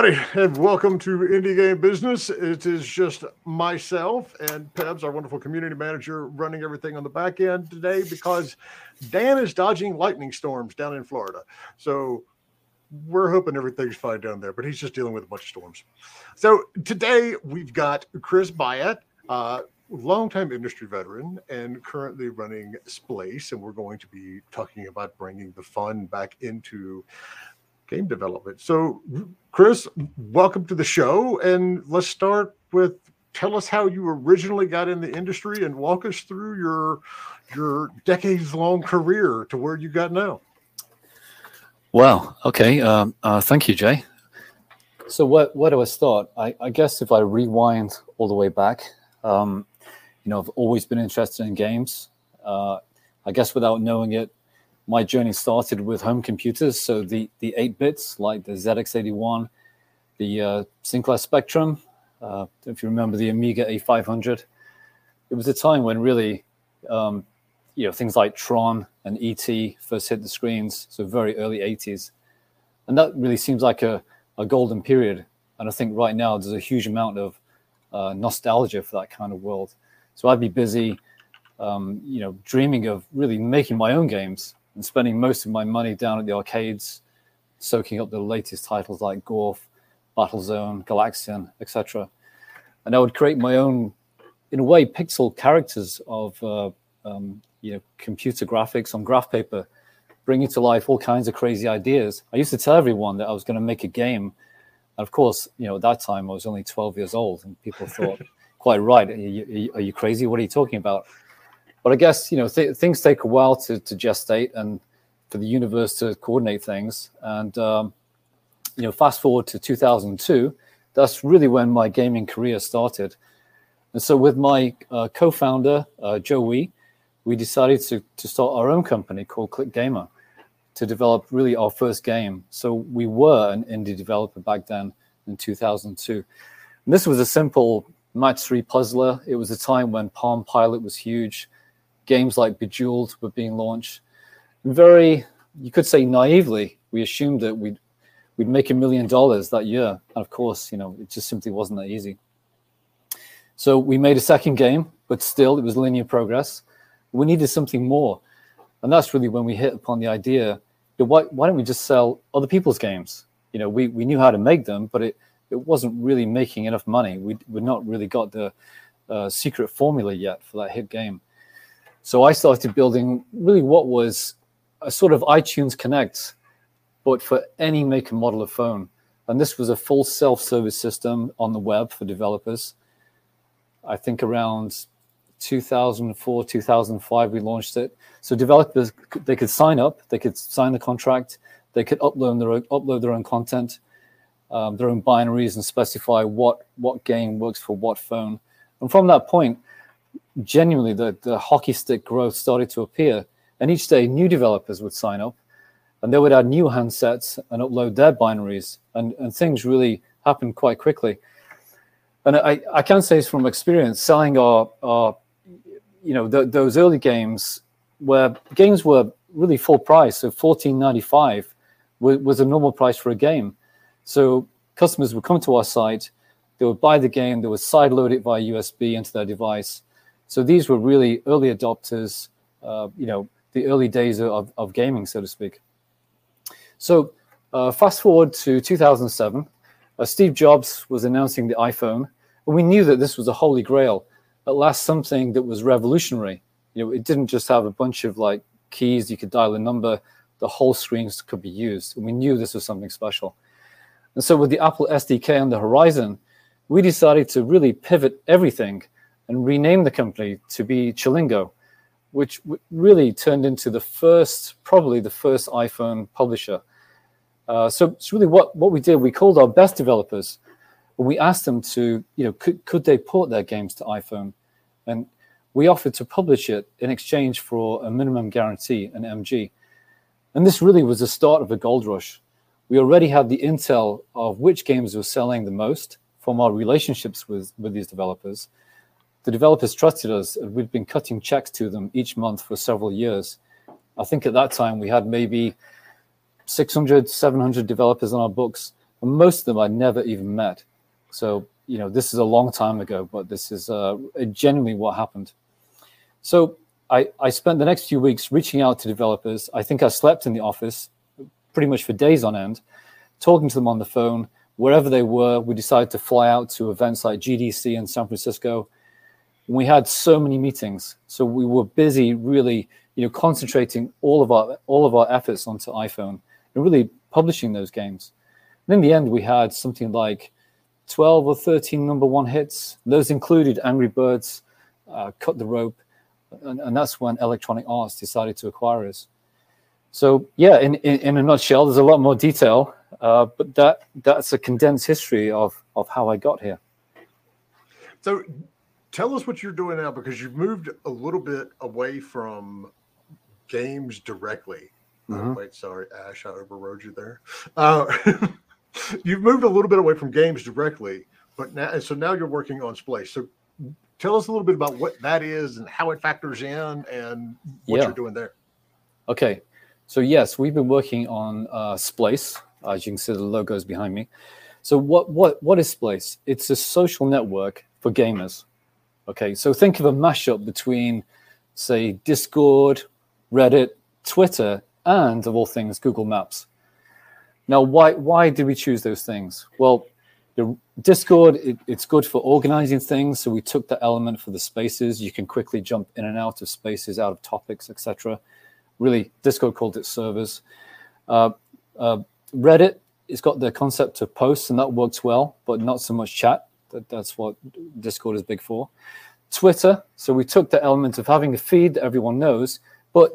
Everybody, and welcome to Indie Game Business. It is just myself and Pebs, our wonderful community manager, running everything on the back end today because Dan is dodging lightning storms down in Florida. So we're hoping everything's fine down there, but he's just dealing with a bunch of storms. So today we've got Chris Byatte, uh, longtime industry veteran and currently running Splace, and we're going to be talking about bringing the fun back into game development. So, Chris, welcome to the show. And let's start with tell us how you originally got in the industry and walk us through your your decades long career to where you got now. Well, okay. Um, uh, thank you, Jay. So, what where do I start? I, I guess if I rewind all the way back, um, you know, I've always been interested in games. Uh, I guess without knowing it, my journey started with home computers. So the the eight bits like the ZX81, the uh, Sinclair Spectrum. Uh, if you remember the Amiga A500, it was a time when really, um, you know, things like Tron and ET first hit the screens. So very early 80s, and that really seems like a, a golden period. And I think right now there's a huge amount of uh, nostalgia for that kind of world. So I'd be busy, um, you know, dreaming of really making my own games and spending most of my money down at the arcades, soaking up the latest titles like Gorf, Battlezone, Galaxian, etc. And I would create my own, in a way, pixel characters of uh, um, you know computer graphics on graph paper, bringing to life all kinds of crazy ideas. I used to tell everyone that I was going to make a game. And of course, you know, at that time I was only 12 years old, and people thought, quite right, are you, are you crazy? What are you talking about? But I guess you know th- things take a while to, to gestate and for the universe to coordinate things. And um, you know, fast forward to 2002, that's really when my gaming career started. And so, with my uh, co-founder uh, Joe Wee, we decided to to start our own company called Click Gamer to develop really our first game. So we were an indie developer back then in 2002. And this was a simple match three puzzler. It was a time when Palm Pilot was huge games like Bejeweled were being launched. Very, you could say naively, we assumed that we'd we'd make a million dollars that year. And of course, you know, it just simply wasn't that easy. So we made a second game, but still it was linear progress. We needed something more. And that's really when we hit upon the idea that why, why don't we just sell other people's games? You know, we, we knew how to make them, but it, it wasn't really making enough money. We, we'd not really got the uh, secret formula yet for that hit game. So I started building really what was a sort of iTunes Connect, but for any make and model of phone. And this was a full self-service system on the web for developers. I think around 2004, 2005, we launched it. So developers they could sign up, they could sign the contract, they could upload their own, upload their own content, um, their own binaries, and specify what what game works for what phone. And from that point, genuinely the, the hockey stick growth started to appear. And each day, new developers would sign up and they would add new handsets and upload their binaries. And, and things really happened quite quickly. And I, I can say from experience, selling our, our you know, the, those early games where games were really full price. So 14.95 was, was a normal price for a game. So customers would come to our site, They would buy the game, they would sideload it via USB into their device. So these were really early adopters, uh, you know, the early days of, of gaming, so to speak. So uh, fast forward to 2007, uh, Steve Jobs was announcing the iPhone, and we knew that this was a holy grail, at last something that was revolutionary. You know, it didn't just have a bunch of like keys, you could dial a number, the whole screens could be used. And we knew this was something special. And so with the Apple SDK on the horizon, we decided to really pivot everything and rename the company to be Chillingo, which really turned into the first, probably the first iPhone publisher. Uh, so it's really what, what we did. We called our best developers and we asked them to, you know, could, could they port their games to iPhone? And we offered to publish it in exchange for a minimum guarantee, an MG. And this really was the start of a gold rush. We already had the intel of which games were selling the most from our relationships with, with these developers. The developers trusted us, and we'd been cutting checks to them each month for several years. I think at that time we had maybe 600, 700 developers on our books, and most of them I'd never even met. So, you know, this is a long time ago, but this is uh, genuinely what happened. So I, I spent the next few weeks reaching out to developers. I think I slept in the office pretty much for days on end, talking to them on the phone. Wherever they were, we decided to fly out to events like GDC in San Francisco. We had so many meetings, so we were busy, really, you know, concentrating all of our all of our efforts onto iPhone and really publishing those games. And in the end, we had something like 12 or 13 number one hits. Those included Angry Birds, uh, Cut the Rope, and, and, that's when Electronic Arts decided to acquire us. So yeah, in, in, in a nutshell, there's a lot more detail, uh, but that that's a condensed history of of how I got here. So tell us what you're doing now because you've moved a little bit away from games directly. Mm-hmm. Oh, wait, sorry, Ash, I overrode you there. Uh, you've moved a little bit away from games directly, but now so now you're working on Splace. So tell us a little bit about what that is and how it factors in and what yeah. you're doing there. Okay. So, yes, we've been working on uh, Splace. As you can see, the logo is behind me. So, what, what, what is Splace? It's a social network for gamers. Okay. So, think of a mashup between, say, Discord, Reddit, Twitter, and of all things, Google Maps. Now, why, why did we choose those things? Well, the Discord, it, it's good for organizing things. So we took the element for the spaces. You can quickly jump in and out of spaces, out of topics, etc. Really, Discord called it servers. Uh, uh, Reddit, it's got the concept of posts, and that works well, but not so much chat. That, that's what Discord is big for. Twitter, so we took the element of having a feed that everyone knows, but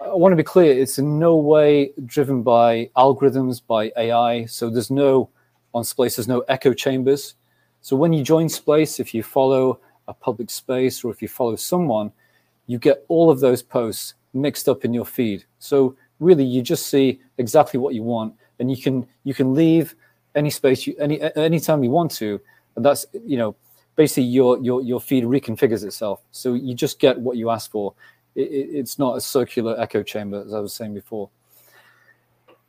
I want to be clear, it's in no way driven by algorithms, by AI. So there's no on Splace, there's no echo chambers. So when you join Splace, if you follow a public space or if you follow someone, you get all of those posts mixed up in your feed. So really, you just see exactly what you want, and you can you can leave any space you any anytime you want to, that's you know basically your your your feed reconfigures itself. So you just get what you ask for. It, it, it's not a circular echo chamber, as I was saying before.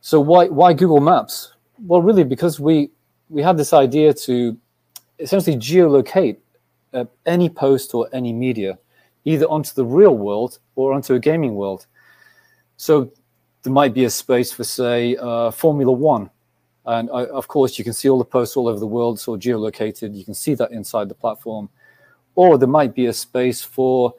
So why why Google Maps? Well, really, because we we had this idea to essentially geolocate uh, any post or any media, either onto the real world or onto a gaming world. So there might be a space for, say, uh, Formula One. And uh, of course, you can see all the posts all over the world, so geolocated. You can see that inside the platform. Or there might be a space for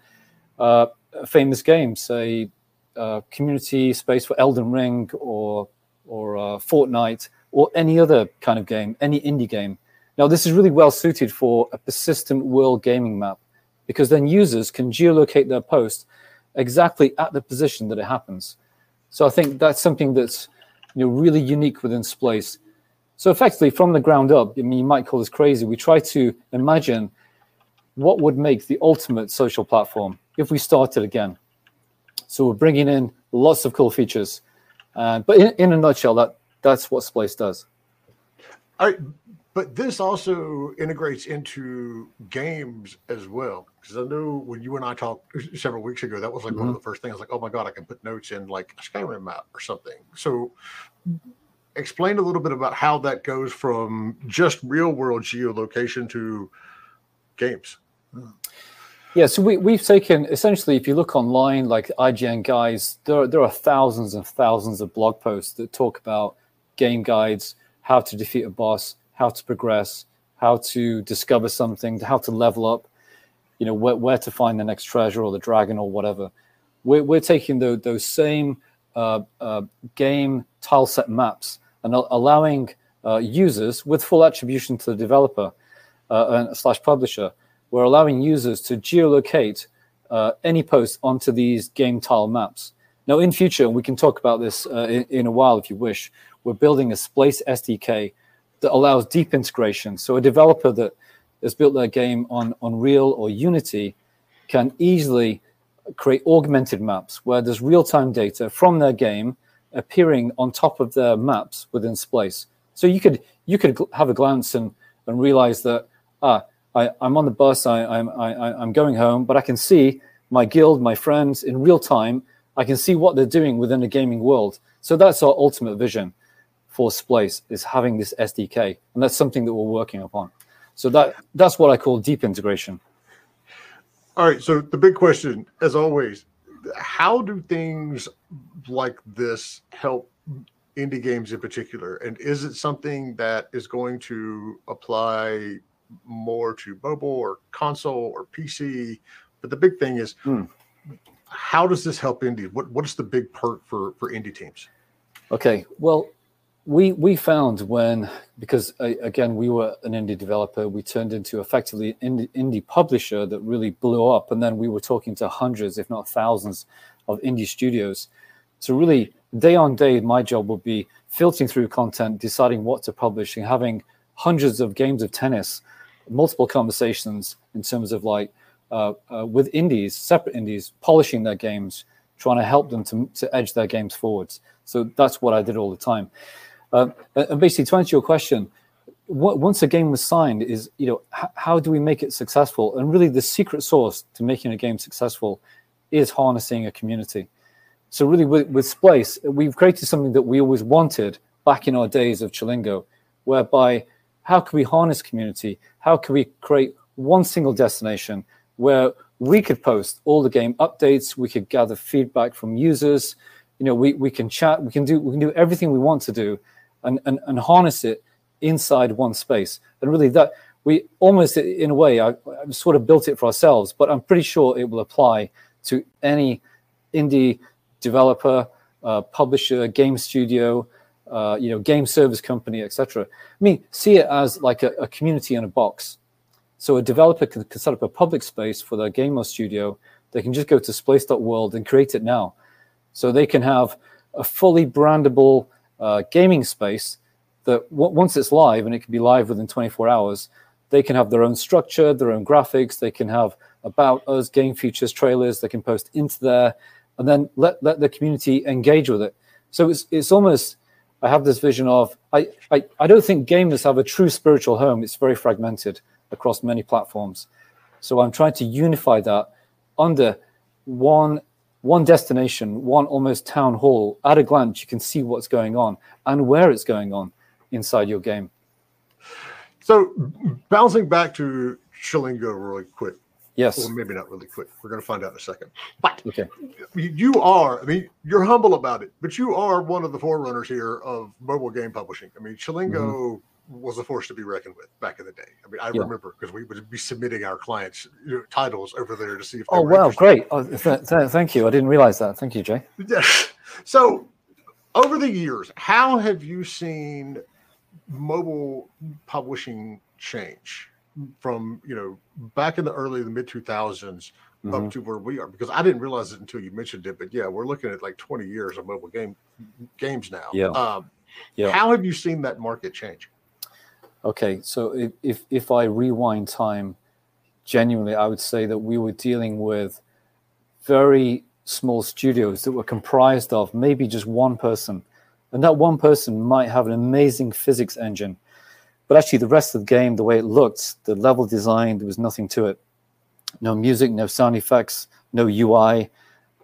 uh, a famous game, say, uh, community space for Elden Ring or or uh, Fortnite or any other kind of game, any indie game. Now, this is really well suited for a persistent world gaming map because then users can geolocate their post exactly at the position that it happens. So I think that's something that's you know really unique within Splace. So effectively, from the ground up, I mean, you might call this crazy. We try to imagine what would make the ultimate social platform if we started again. So we're bringing in lots of cool features, uh, but in, in a nutshell, that that's what Splace does. Right, but this also integrates into games as well. Because I know when you and I talked several weeks ago, that was like mm-hmm. one of mm-hmm. the first things. Like, oh my god, I can put notes in like a Skyrim map or something. So explain a little bit about how that goes from just real world geolocation to games. Yeah, so we, we've taken essentially, if you look online, like IGN guys, there, there are thousands and thousands of blog posts that talk about game guides, how to defeat a boss, how to progress, how to discover something, how to level up, you know, where, where to find the next treasure or the dragon or whatever. We're, we're taking the, those same uh, uh, game tile set maps and allowing uh, users with full attribution to the developer uh, slash publisher we're allowing users to geolocate uh, any post onto these game tile maps. Now, in future, and we can talk about this uh, in, in, a while if you wish, we're building a Splace SDK that allows deep integration. So a developer that has built their game on Unreal or Unity can easily create augmented maps where there's real-time data from their game appearing on top of their maps within Splace. So you could you could have a glance and, and realize that ah, I, am on the bus, I, I'm, I, I'm going home, but I can see my guild, my friends in real time. I can see what they're doing within the gaming world. So that's our ultimate vision for Splace is having this SDK, and that's something that we're working upon. So that that's what I call deep integration. All right. So the big question, as always, how do things like this help indie games in particular? And is it something that is going to apply more to mobile or console or PC. But the big thing is, hmm. how does this help indie? What what is the big perk for for indie teams? Okay, well, we we found when because uh, again we were an indie developer, we turned into effectively an indie, publisher that really blew up, and then we were talking to hundreds, if not thousands, of indie studios. So really, day on day, my job would be filtering through content, deciding what to publish, and having hundreds of games of tennis multiple conversations in terms of like uh, uh, with indies, separate indies, polishing their games, trying to help them to, to edge their games forwards. So that's what I did all the time. Uh, and basically, to answer your question, what, once a game was signed, is you know how do we make it successful? And really, the secret sauce to making a game successful is harnessing a community. So really, with, with Splace, we've created something that we always wanted back in our days of Chillingo, whereby how can we harness community? How can we create one single destination where we could post all the game updates, we could gather feedback from users, you know, we, we can chat, we can do we can do everything we want to do and, and, and harness it inside one space. And really that we almost in a way I, I've sort of built it for ourselves, but I'm pretty sure it will apply to any indie developer, uh, publisher, game studio, uh, you know, game service company, etc. I mean, see it as like a, a, community in a box. So a developer can, can, set up a public space for their game or studio. They can just go to splace.world and create it now. So they can have a fully brandable uh, gaming space that once it's live, and it can be live within 24 hours, they can have their own structure, their own graphics. They can have about us game features, trailers. They can post into there, and then let let the community engage with it. So it's it's almost I have this vision of I, I, I don't think gamers have a true spiritual home. It's very fragmented across many platforms. So I'm trying to unify that under one one destination, one almost town hall. At a glance, you can see what's going on and where it's going on inside your game. So bouncing back to Chillingo really quick. Yes. Well, maybe not really quick. We're going to find out in a second. But okay. you are, I mean, you're humble about it, but you are one of the forerunners here of mobile game publishing. I mean, Chillingo mm-hmm. Was a force to be reckoned with back in the day. I mean, I yeah. remember because we would be submitting our clients you know, titles over there to see if. oh wow, great! Oh, th- th- thank you. I didn't realize that. Thank you, Jay. Yeah. So, over the years, how have you seen mobile publishing change? from you know back in the early the mid 2000s mm-hmm. up to where we are because I didn't realize it until you mentioned it but yeah we're looking at like 20 years of mobile game games now yeah um, yeah how have you seen that market change okay so if, if if I rewind time genuinely I would say that we were dealing with very small studios that were comprised of maybe just one person and that one person might have an amazing physics engine but actually, the rest of the game, the way it looked, the level design, there was nothing to it. No music, no sound effects, no UI,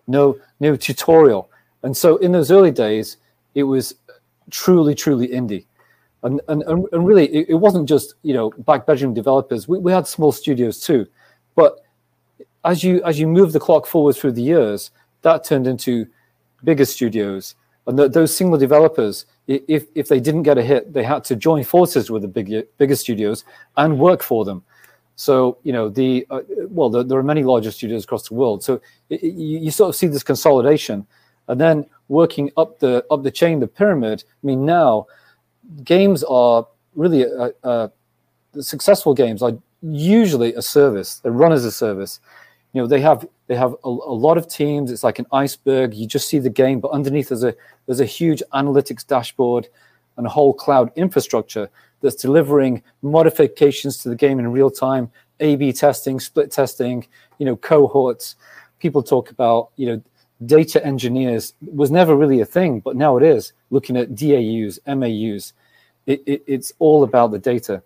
no no tutorial. And so in those early days, it was truly, truly indie. And, and, and really, it, it wasn't just you know back bedroom developers. We, we had small studios too, but as you as you move the clock forward through the years, that turned into bigger studios, and those single developers, if if they didn't get a hit, they had to join forces with the bigger bigger studios and work for them. So you know the uh, well, the, there are many larger studios across the world. So it, you, you sort of see this consolidation, and then working up the up the chain, the pyramid. I mean, now games are really a, a, the successful games are usually a service. They run as a service. You know, they have they have a, a, lot of teams. It's like an iceberg. You just see the game, but underneath there's a there's a huge analytics dashboard and a whole cloud infrastructure that's delivering modifications to the game in real time, A/B testing, split testing, you know, cohorts. People talk about you know data engineers was never really a thing, but now it is. Looking at DAUs, MAUs, it, it, it's all about the data.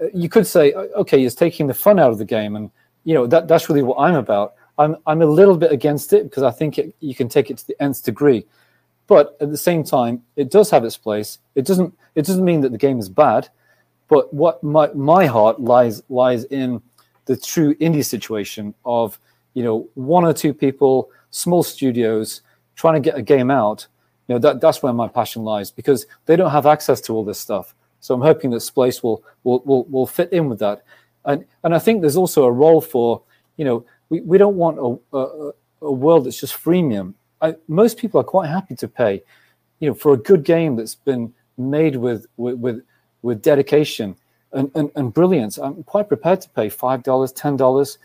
Uh, you could say, okay, it's taking the fun out of the game, and you know that that's really what I'm about. I'm I'm a little bit against it because I think it, you can take it to the nth degree, but at the same time, it does have its place. It doesn't it doesn't mean that the game is bad, but what my my heart lies lies in the true indie situation of you know one or two people, small studios trying to get a game out. You know that that's where my passion lies because they don't have access to all this stuff. So I'm hoping that Splace will will will, will fit in with that, and and I think there's also a role for you know we, we don't want a, a, a world that's just freemium. I, most people are quite happy to pay, you know, for a good game that's been made with with with, with dedication and, and, and brilliance. I'm quite prepared to pay five dollars, ten dollars,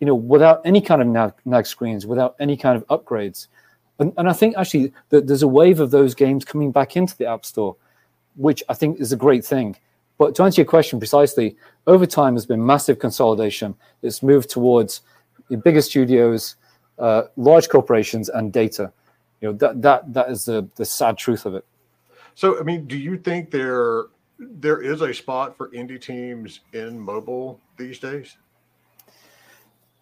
you know, without any kind of nag, nag screens, without any kind of upgrades. And, and I think actually that there's a wave of those games coming back into the App Store, which I think is a great thing. But to answer your question precisely, over time there's been massive consolidation. It's moved towards the bigger studios, uh, large corporations, and data. You know that that that is the the sad truth of it. So, I mean, do you think there there is a spot for indie teams in mobile these days?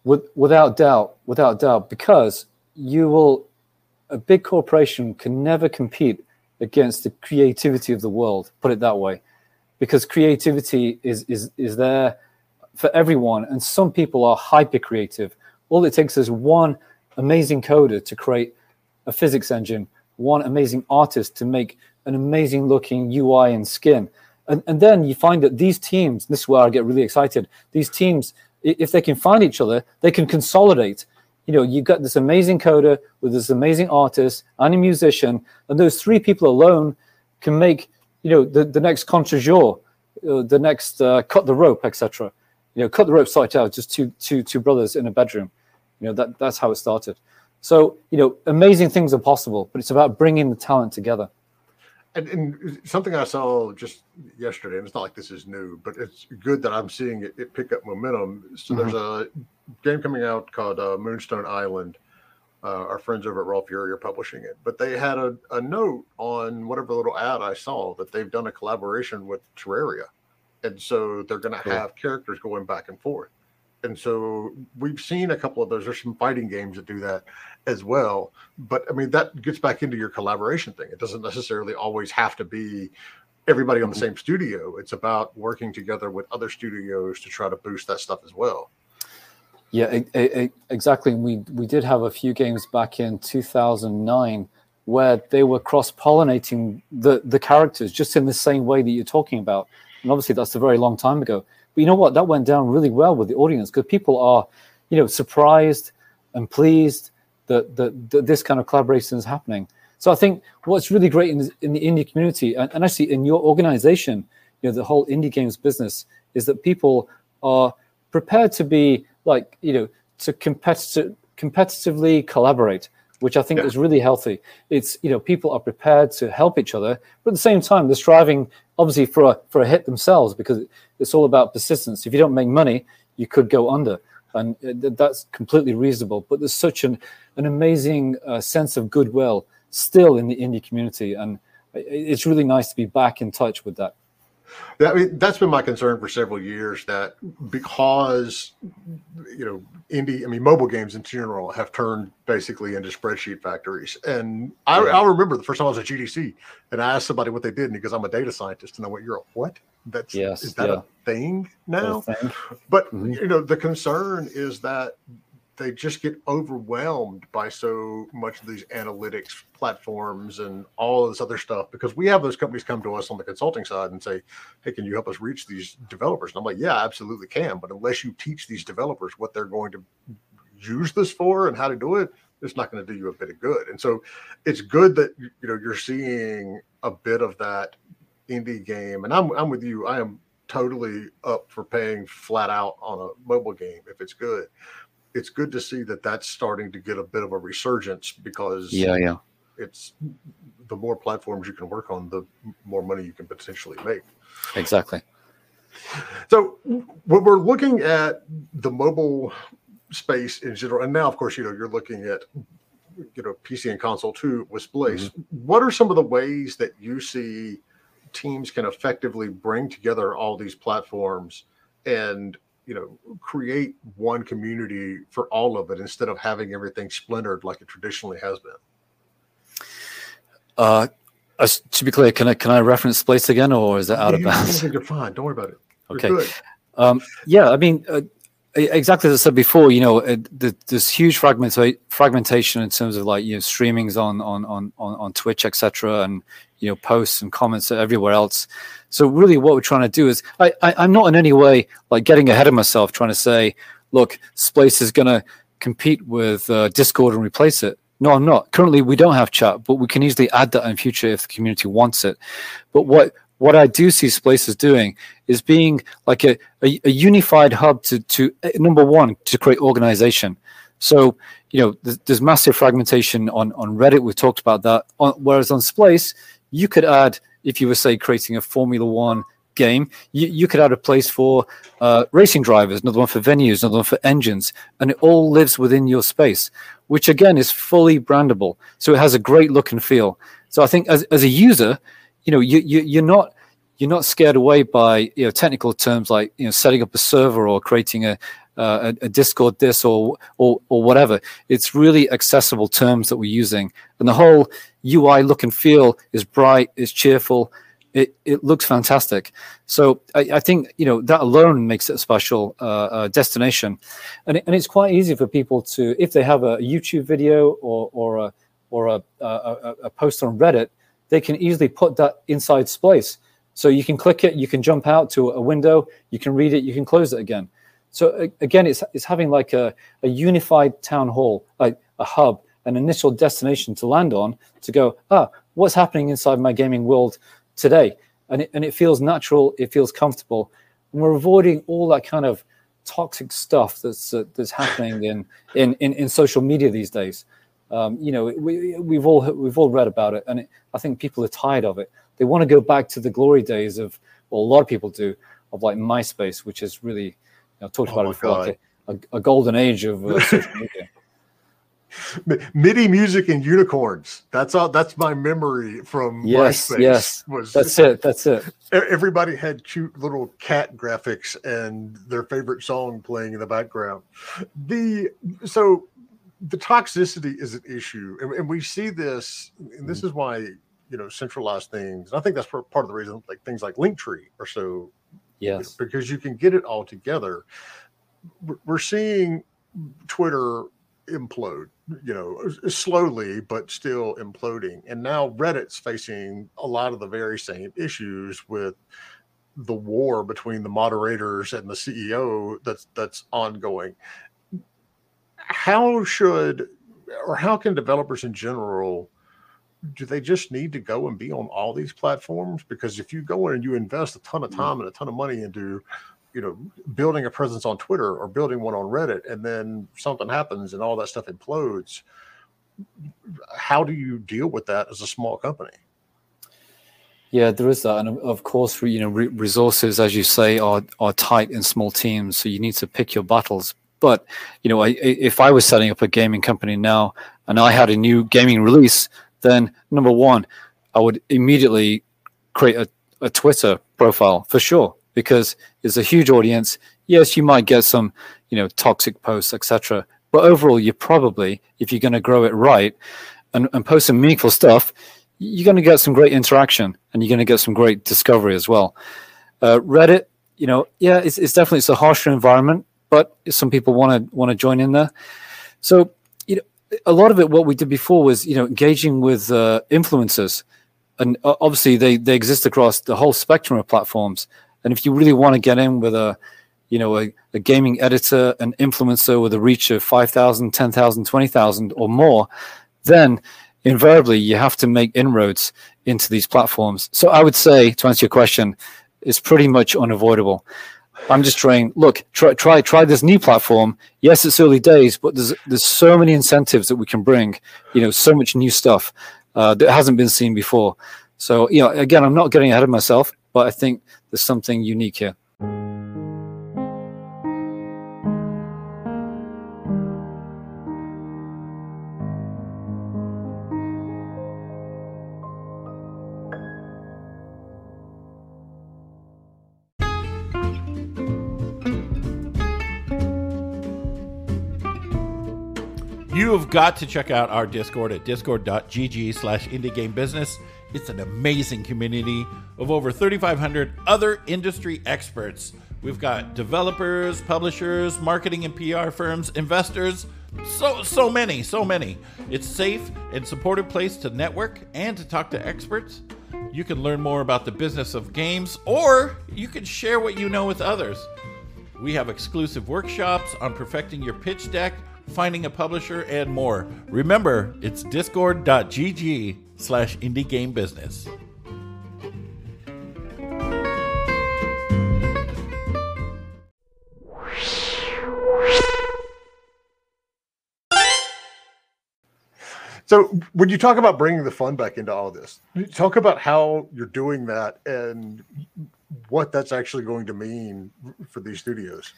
With, without doubt, without doubt, because you will, a big corporation can never compete against the creativity of the world. Put it that way, because creativity is is is there for everyone, and some people are hyper creative. All it takes is one amazing coder to create a physics engine, one amazing artist to make an amazing looking UI and skin. And, and then you find that these teams, this is where I get really excited, these teams, if they can find each other, they can consolidate. You know, you've got this amazing coder with this amazing artist and a musician, and those three people alone can make, you know, the, the next contre jour, uh, the next uh, cut the rope, etc. You know, cut the rope started out just two, two, two brothers in a bedroom. You know, that, that's how it started. So, you know, amazing things are possible, but it's about bringing the talent together. And, and, something I saw just yesterday, and it's not like this is new, but it's good that I'm seeing it, it pick up momentum. So mm-hmm. there's a game coming out called uh, Moonstone Island. Uh, our friends over at Raw Fury are publishing it, but they had a, a note on whatever little ad I saw that they've done a collaboration with Terraria, and so they're going to cool. have characters going back and forth. And so we've seen a couple of those. There's some fighting games that do that as well. But I mean, that gets back into your collaboration thing. It doesn't necessarily always have to be everybody on the same studio. It's about working together with other studios to try to boost that stuff as well. Yeah, exactly. And we we did have a few games back in 2009 where they were cross pollinating the the characters just in the same way that you're talking about. And obviously, that's a very long time ago. But you know what? That went down really well with the audience because people are, you know, surprised and pleased that, that, that this kind of collaboration is happening. So I think what's really great in, in the indie community and, and actually in your organization, you know, the whole indie games business is that people are prepared to be like, you know, to competitive, competitively collaborate, which I think yeah. is really healthy. It's, you know, people are prepared to help each other, but at the same time, they're striving obviously for a, for a hit themselves because it's all about persistence. If you don't make money, you could go under and that's completely reasonable. But there's such an an amazing uh, sense of goodwill still in the indie community, and it's really nice to be back in touch with that. That, I mean, that's been my concern for several years. That because you know indie, I mean, mobile games in general have turned basically into spreadsheet factories. And I, I remember the first time I was at GDC and I asked somebody what they did, and he goes, I'm a data scientist. And I went, You're a what? That's yes, is that yeah. a thing now? A thing. But Mhm. you know, the concern is that they just get overwhelmed by so much of these analytics platforms and all this other stuff because we have those companies come to us on the consulting side and say, Hey, can you help us reach these developers? And I'm like, Yeah, absolutely can. But unless you teach these developers what they're going to use this for and how to do it, it's not going to do you a bit of good. And so it's good that you know you're seeing a bit of that indie game. And I'm I'm with you. I am totally up for paying flat out on a mobile game if it's good. It's good to see that that's starting to get a bit of a resurgence because Yeah, yeah. it's the more platforms you can work on, the more money you can potentially make. Exactly. So when we're looking at the mobile space in general, and now of course you know you're looking at you know PC and console too with Splace. Mm-hmm. What are some of the ways that you see teams can effectively bring together all these platforms and you know create one community for all of it instead of having everything splintered like it traditionally has been? Uh, as, to be clear, can I can I reference Splace again, or is that out of You- you- bounds? You're fine. Don't worry about it. You're Okay. Um, yeah, I mean, uh, exactly as I said before, you know, uh, the, there's huge fragmenta- fragmentation in terms of like you know streamings on on on on, on Twitch, etc., and you know posts and comments everywhere else. So really, what we're trying to do is, I, I I'm not in any way like getting ahead of myself, trying to say, look, Splace is going to compete with uh, Discord and replace it. No, I'm not. Currently, we don't have chat, but we can easily add that in future if the community wants it. But what what I do see Splace is doing is being like a, a, a unified hub to, to uh, number one to create organization. So you know there's, massive fragmentation on on Reddit. We talked about that. On, whereas on Splace, you could add if you were say creating a Formula One game, you, you could add a place for uh, racing drivers, another one for venues, another one for engines, and it all lives within your space, which again is fully brandable. So it has a great look and feel. So I think as, as a user, you know, you, you you're not you're not scared away by you know technical terms like you know setting up a server or creating a uh, a, a Discord this or, or or whatever. It's really accessible terms that we're using, and the whole UI look and feel is bright, is cheerful. It, it looks fantastic. So I, I think you know that alone makes it a special uh, uh, destination, and it, and it's quite easy for people to if they have a YouTube video or or a or a, a, a, post on Reddit, they can easily put that inside Splace. So you can click it, you can jump out to a window, you can read it, you can close it again. So again, it's it's having like a, a unified town hall, like a hub, an initial destination to land on to go, ah, what's happening inside my gaming world today? And it, and it feels natural, it feels comfortable. And we're avoiding all that kind of toxic stuff that's uh, that's happening in, in in in social media these days. Um, you know, we we've all we've all read about it, and it, I think people are tired of it. They want to go back to the glory days of, well, a lot of people do, of like MySpace, which is really, know, talked Oh about it before, like a, a, a golden age of uh, social media. MIDI music and unicorns. That's all. That's my memory from Yes, MySpace. yes. Was That's it. That's it. everybody had cute little cat graphics and their favorite song playing in the background. The so the toxicity is an issue, and, and we see this. And this is why you know centralized things. And I think that's part part of the reason like things like Linktree are so Yes. because you can get it all together. We're- seeing Twitter implode, you know, slowly, but still imploding. And now Reddit's facing a lot of the very same issues with the war between the moderators and the CEO that's that's ongoing. How should or how can developers in general do they just need to go and be on all these platforms? Because if you go in and you invest a ton of mm. time and a ton of money into, you know, building a presence on Twitter or building one on Reddit, and then something happens and all that stuff implodes, how do you deal with that as a small company? Yeah, there is that, and of- course, you know, re- resources, as you say, are are tight in small teams, so you need to pick your battles. But you know, I- if I was setting up a gaming company now and I had a new gaming release, then number one, I would immediately create a, a Twitter profile for sure. because it's a huge audience. Yes, you might get some, you know, toxic posts, etc. But overall, you're probably, if you're going to grow it right and, and post some meaningful stuff, you're going to get some great interaction and you're going to get some great discovery as well. Uh, Reddit, you know, yeah, it's, it's definitely it's a harsher environment, but some people want to want to join in there. So, a lot of it, what we did before was, you know, engaging with uh, influencers, and uh, obviously they they exist across the whole spectrum of platforms. And if you really want to get in with a, you know, a, a gaming editor, an influencer with a reach of 5,000, 10,000, 20,000 or more, then invariably you have to make inroads into these platforms. So I would say, to answer your question, it's pretty much unavoidable. I'm just trying. Look, try try try this new platform. Yes, it's early days, but there's there's so many incentives that we can bring. You know, so much new stuff uh, that hasn't been seen before. So you know, again, I'm not getting ahead of myself, but I think there's something unique here. You have got to check out our Discord at discord.gg slash indie game business. It's an amazing community of over 3,500 other industry experts. We've got developers, publishers, marketing and PR firms, investors, so so many, so many. It's safe and supportive place to network and to talk to experts. You can learn more about the business of games or you can share what you know with others. We have exclusive workshops on perfecting your pitch deck, finding a publisher, and more. Remember, it's discord.gg slash indie game business. So, when you talk about bringing the fun back into all of this, talk about how you're doing that and what that's actually going to mean for these studios.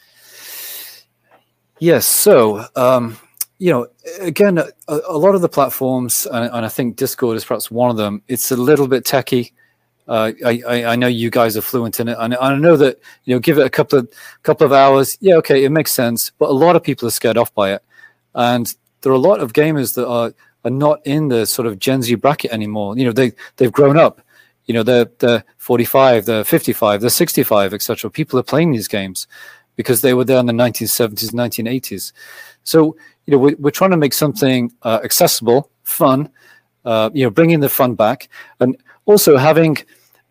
Yes. So, um, you know, again, a, a, lot of the platforms, and, and, I think Discord is perhaps one of them. It's a little bit techy. Uh, I, I, know you guys are fluent in it, and I know that you know, give it a couple of couple of hours. Yeah, okay, it makes sense. But a lot of people are scared off by it, and there are a lot of gamers that are are not in the sort of Gen Z bracket anymore. You know, they they've grown up. You know, they're they're 45, they're 55, they're 65, etc. People are playing these games because they were there in the 1970s, 1980s. So, you know, we're, we're trying to make something uh, accessible, fun, uh, you know, bringing the fun back, and also having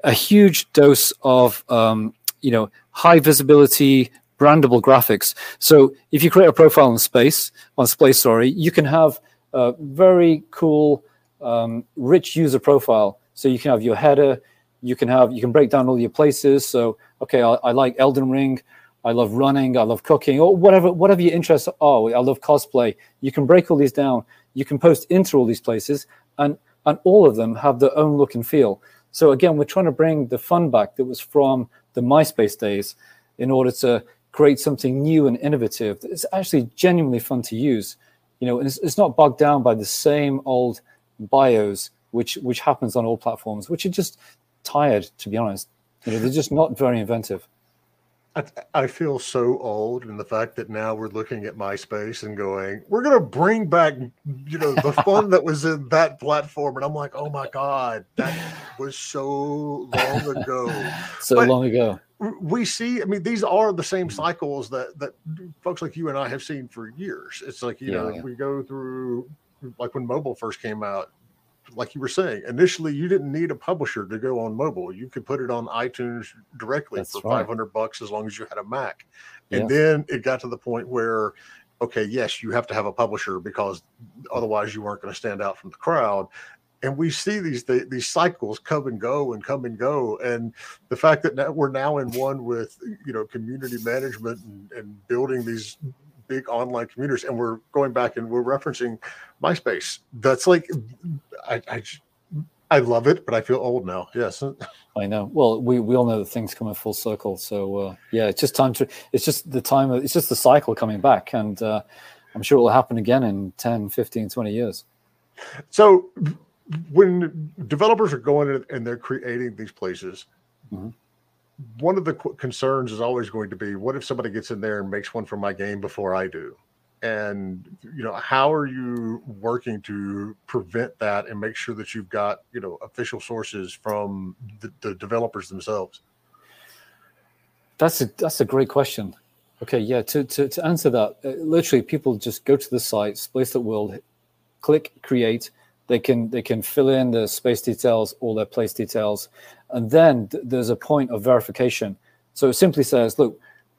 a huge dose of, um, you know, high visibility, brandable graphics. So, if you create a profile on Space, on Space, sorry, you can have a very cool, um, rich user profile. So you can have your header, you can have, you can break down all your places. So, okay, I, I like Elden Ring. I love running, I love cooking, or whatever whatever your interests are. I love cosplay. You can break all these down. You can post into all these places, and and all of them have their own look and feel. So again, we're trying to bring the fun back that was from the MySpace days, in order to create something new and innovative. It's actually genuinely fun to use. You know, and it's, it's not bogged down by the same old bios, which which happens on all platforms, which are just tired, to be honest. You know, they're just not very inventive. I, I feel so old in the fact that now we're looking at MySpace and going, we're going to bring back, you know, the fun that was in that platform. And I'm like, oh my God, that was so long ago. so but long ago. We see, I mean, these are the same cycles that, that folks like you and I have seen for years. It's like, you yeah, know, yeah. we go through, like when mobile first came out, like you were saying, initially you didn't need a publisher to go on mobile. You could put it on iTunes directly That's for right. 500 bucks as long as you had a Mac. And then it got to the point where, okay, yes, you have to have a publisher because otherwise you weren't going to stand out from the crowd. And we see these these cycles come and go and come and go, and the fact that now we're now in one with you know community management and, and building these big online communities, and we're going back and we're referencing MySpace. That's like, I, I, I love it, but I feel old now. Yes, I know. Well, we, we all know that things come in full circle. So uh, yeah, it's just time to. It's just the time. Of, it's just the cycle coming back, and uh, I'm sure it will happen again in 10, 15, 20 years. So when developers are going in and they're creating these places. Mm-hmm one of the concerns is always going to be what if somebody gets in there and makes one for my game before I do? And you know, how are you working to prevent that and make sure that you've got you know official sources from the, the developers themselves? That's a that's a great question. Okay, yeah. To to, to answer that, uh, literally, people just go to the site, Splace World, click create. They can they can fill in the space details or their place details, and then th- there's a point of verification. So it simply says, "Look,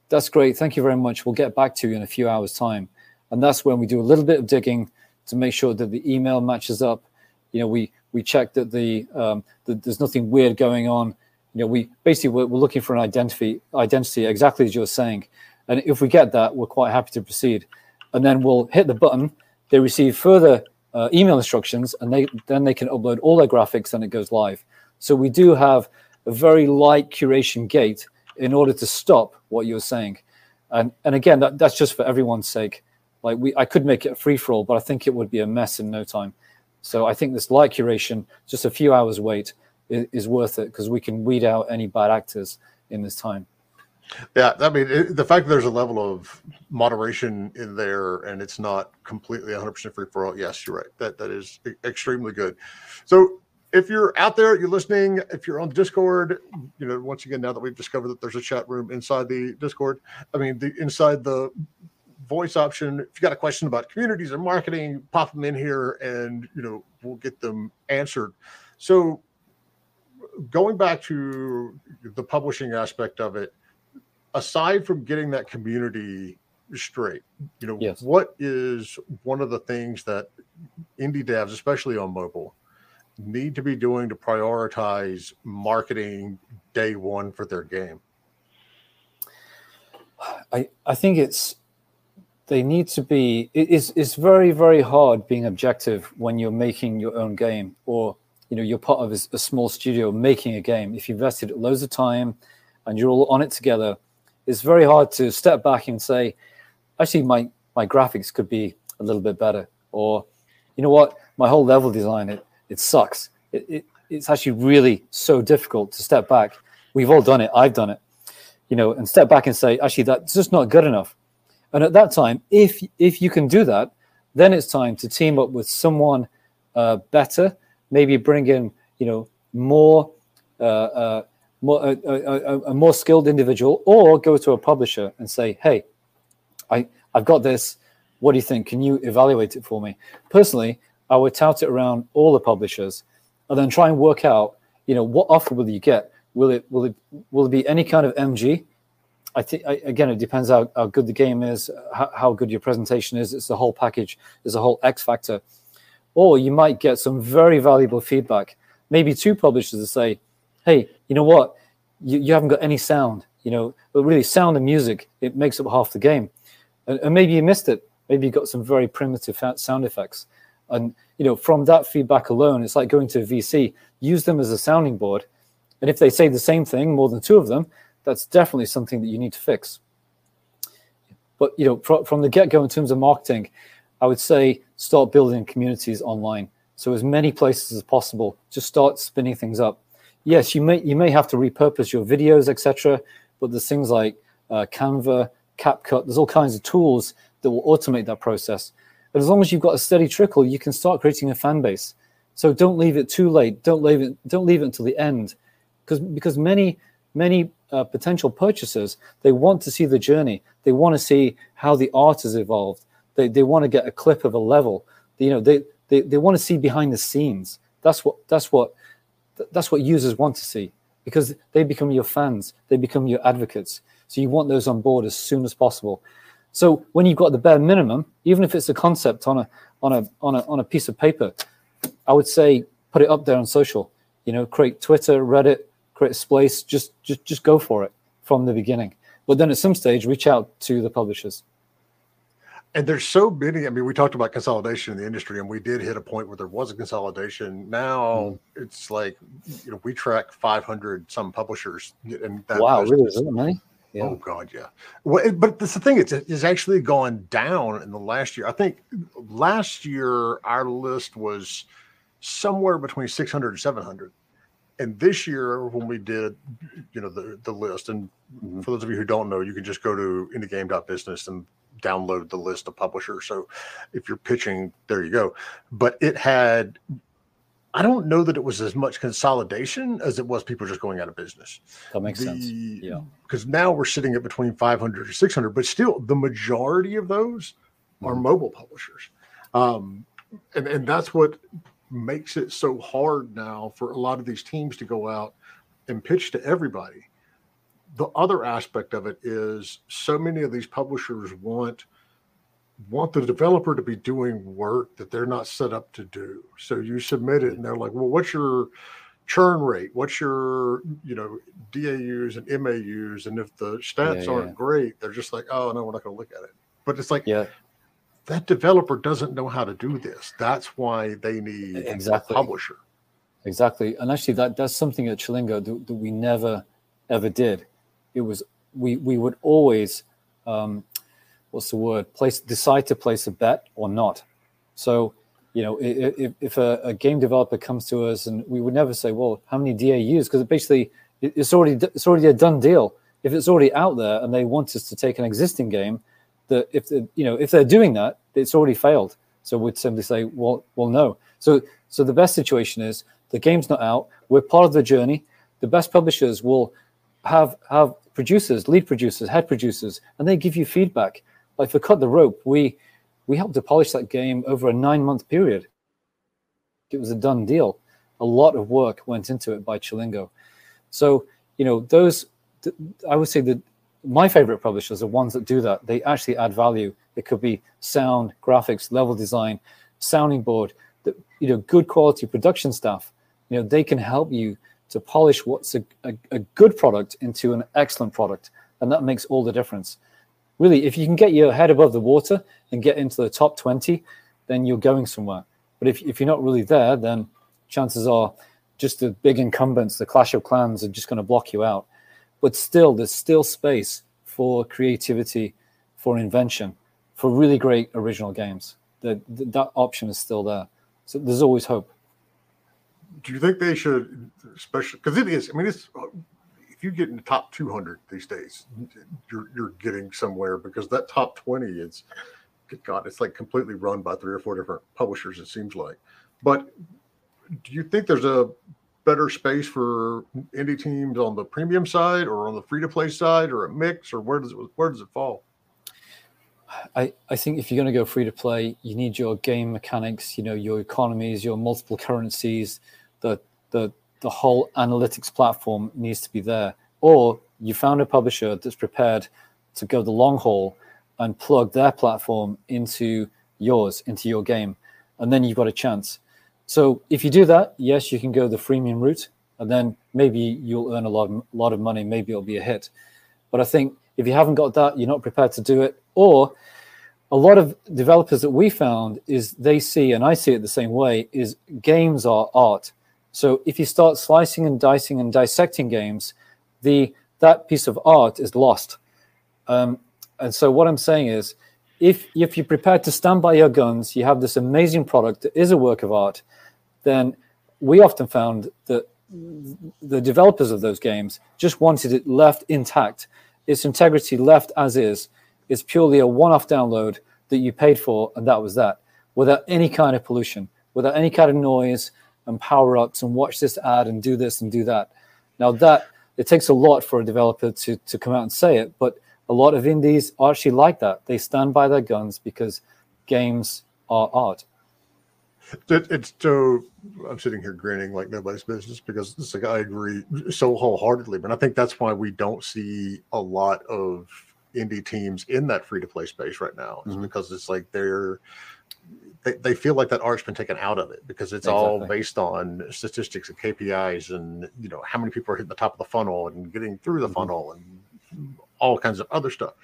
that's great. Thank you very much. We'll get back to you in a few hours' time." And that's when we do a little bit of digging to make sure that the email matches up. You know, we we check that the um, that there's nothing weird going on. You know, we basically we're, we're looking for an identity identity exactly as you're saying, and if we get that, we're quite happy to proceed. And then we'll hit the button. They receive further uh, email instructions, and they then they can upload all their graphics, and it goes live. So we do have a very light curation gate in order to stop what you're saying, and and again, that, that's just for everyone's sake. Like we, I could make it a free for all, but I think it would be a mess in no time. So I think this light curation, just a few hours wait, is, is worth it because we can weed out any bad actors in this time. Yeah, I mean, it, the fact that there's a level of moderation in there and it's not completely 100% free for all. Yes, you're right. That that is extremely good. So, if you're out there, you're listening, if you're on Discord, you know, once again, now that we've discovered that there's a chat room inside the Discord, I mean, the inside the voice option, if you got a question about communities or marketing, pop them in here and, you know, we'll get them answered. So, going back to the publishing aspect of it, aside from getting that community straight, you know, yes. what is one of the things that indie devs, especially on mobile, need to be doing to prioritize marketing day one for their game? I, I think it's they need to be it's, it's very very hard being objective when you're making your own game or you know you're part of a, a small studio making a game if you've invested loads of time and you're all on it together it's very hard to step back and say, actually, my my graphics could be a little bit better, or you know what, my whole level design it it sucks. It, it it's actually really so difficult to step back. We've all done it. I've done it, you know, and step back and say, actually, that's just not good enough. And at that time, if if you can do that, then it's time to team up with someone uh, better. Maybe bring in, you know, more uh, uh, more, a, a, a, more skilled individual, or go to a publisher and say, "Hey, I I've got this. What do you think? Can you evaluate it for me?" Personally, I would tout it around all the publishers, and then try and work out, you know, what offer will you get? Will it will it will it be any kind of MG? I think again, it depends how, how good the game is, how, how good your presentation is. It's the whole package. There's a whole X factor, or you might get some very valuable feedback. Maybe two publishers to say, hey, you know what? You, you haven't got any sound, you know, but really sound and music, it makes up half the game. And, and maybe you missed it. Maybe you got some very primitive sound effects. And, you know, from that feedback alone, it's like going to a VC, use them as a sounding board. And if they say the same thing, more than two of them, that's definitely something that you need to fix. But, you know, from the get go, in terms of marketing, I would say start building communities online. So as many places as possible, just start spinning things up yes, you may you may have to repurpose your videos, etc. But there's things like uh, Canva, CapCut. There's all kinds of tools that will automate that process. But as long as you've got a steady trickle, you can start creating a fan base. So don't leave it too late. Don't leave it. Don't leave it until the end, because because many many uh, potential purchasers they want to see the journey. They want to see how the art has evolved. They they want to get a clip of a level. You know they they, they want to see behind the scenes. That's what that's what that's what users want to see because they become your fans, they become your advocates. So you want those on board as soon as possible. So when you've got the bare minimum, even if it's a concept on a on a on a on a piece of paper, I would say put it up there on social. You know, create Twitter, Reddit, create a space. Just just just go for it from the beginning. But then at some stage, reach out to the publishers and there's so many. I mean, we talked about consolidation in the industry, and we did hit a point where there was a consolidation. Now mm. it's like, you know, we track 500 some publishers, and that wow, really? Is that many? Yeah. Oh God, yeah. Well, it, but that's the thing; it's it's actually gone down in the last year. I think last year our list was somewhere between 600 and 700, and this year when we did, you know, the the list, and mm-hmm. for those of you who don't know, you can just go to indiegame.business and download the list of publishers. So if you're pitching, there you go. But it had I don't know that it was as much consolidation as it was people just going out of business. That makes the, sense. Yeah. Because now we're sitting at between 500 to 600, but still the majority of those mm-hmm. are mobile publishers. Um, and, and that's what makes it so hard now for a lot of these teams to go out and pitch to everybody. The other aspect of it is so many of these publishers want – want the developer to be doing work that they're not set up to do. So you submit it and they're like, well, what's your churn rate? What's your, you know, DAUs and MAUs? And if the stats yeah, aren't yeah. great, they're just like, oh, no, we're not going to look at it. But it's like, yeah. that developer doesn't know how to do this. That's why they need exactly. a publisher. Exactly. And actually, that that's something at Chillingo that, that we never, ever did. It was, we, we would always, um, what's the word? Place decide to place a bet or not. So you know if, if a, a, game developer comes to us and we would never say well how many daus because basically it's already it's already a done deal. If it's already out there and they want us to take an existing game that if you know if they're doing that it's already failed. So we'd simply say well well no. So so the best situation is the game's not out. We're part of the journey. The best publishers will have have producers lead producers head producers and they give you feedback like for Cut the Rope, we we helped to polish that game over a nine month period. It was a done deal. A lot of work went into it by Chillingo. So you know those. I would say that my favorite publishers are ones that do that. They actually add value. It could be sound, graphics, level design, sounding board. The, you know, good quality production staff. You know, they can help you to polish what's a, a, a good product into an excellent product, and that makes all the difference really, if you can get your head above the water and get into the top 20, then you're going somewhere. But if, if you're not really there, then chances are just the big incumbents, the Clash of Clans, are just going to block you out. But still, there's still space for creativity, for invention, for really great original games. That that option is still there. So there's always hope. Do you think they should, especially because it is? I mean, it's if you get in the top 200 these days, you're you're getting somewhere because that top 20 is, God, it's like completely run by three or four different publishers. It seems like. But do you think there's a better space for indie teams on the premium side or on the free to play side or a mix or where does it where does it fall? I, I think if you're going to go free to play, you need your game mechanics, you know, your economies, your multiple currencies, the the the whole analytics platform needs to be there. Or you found a publisher that's prepared to go the long haul and plug their platform into yours, into your game, and then you've got a chance. So if you do that, yes, you can go the freemium route, and then maybe you'll earn a lot, lot of money. Maybe it'll be a hit. But I think if you haven't got that, you're not prepared to do it, or a lot of developers that we found is they see, and I see it the same way, is games are art. So if you start slicing and dicing and dissecting games, the that piece of art is lost. Um, and so what I'm saying is, if if you're prepared to stand by your guns, you have this amazing product that is a work of art, then we often found that the developers of those games just wanted it left intact, its integrity left as is. It's purely a one-off download that you paid for, and that was that, without any kind of pollution, without any kind of noise, and power ups and watch this ad and do this and do that. Now that it takes a lot for a developer to to come out and say it, but a lot of indies are actually like that. They stand by their guns because games are art. It, it's so I'm sitting here grinning like nobody's business because it's like I agree so wholeheartedly, but I think that's why we don't see a lot of indie teams in that free to play space right now. Is mm-hmm. because it's like they're they, they feel like that art's been taken out of it because it's exactly. all based on statistics and KPIs and you know how many people are hitting the top of the funnel and getting through the mm-hmm. funnel and all kinds of other stuff.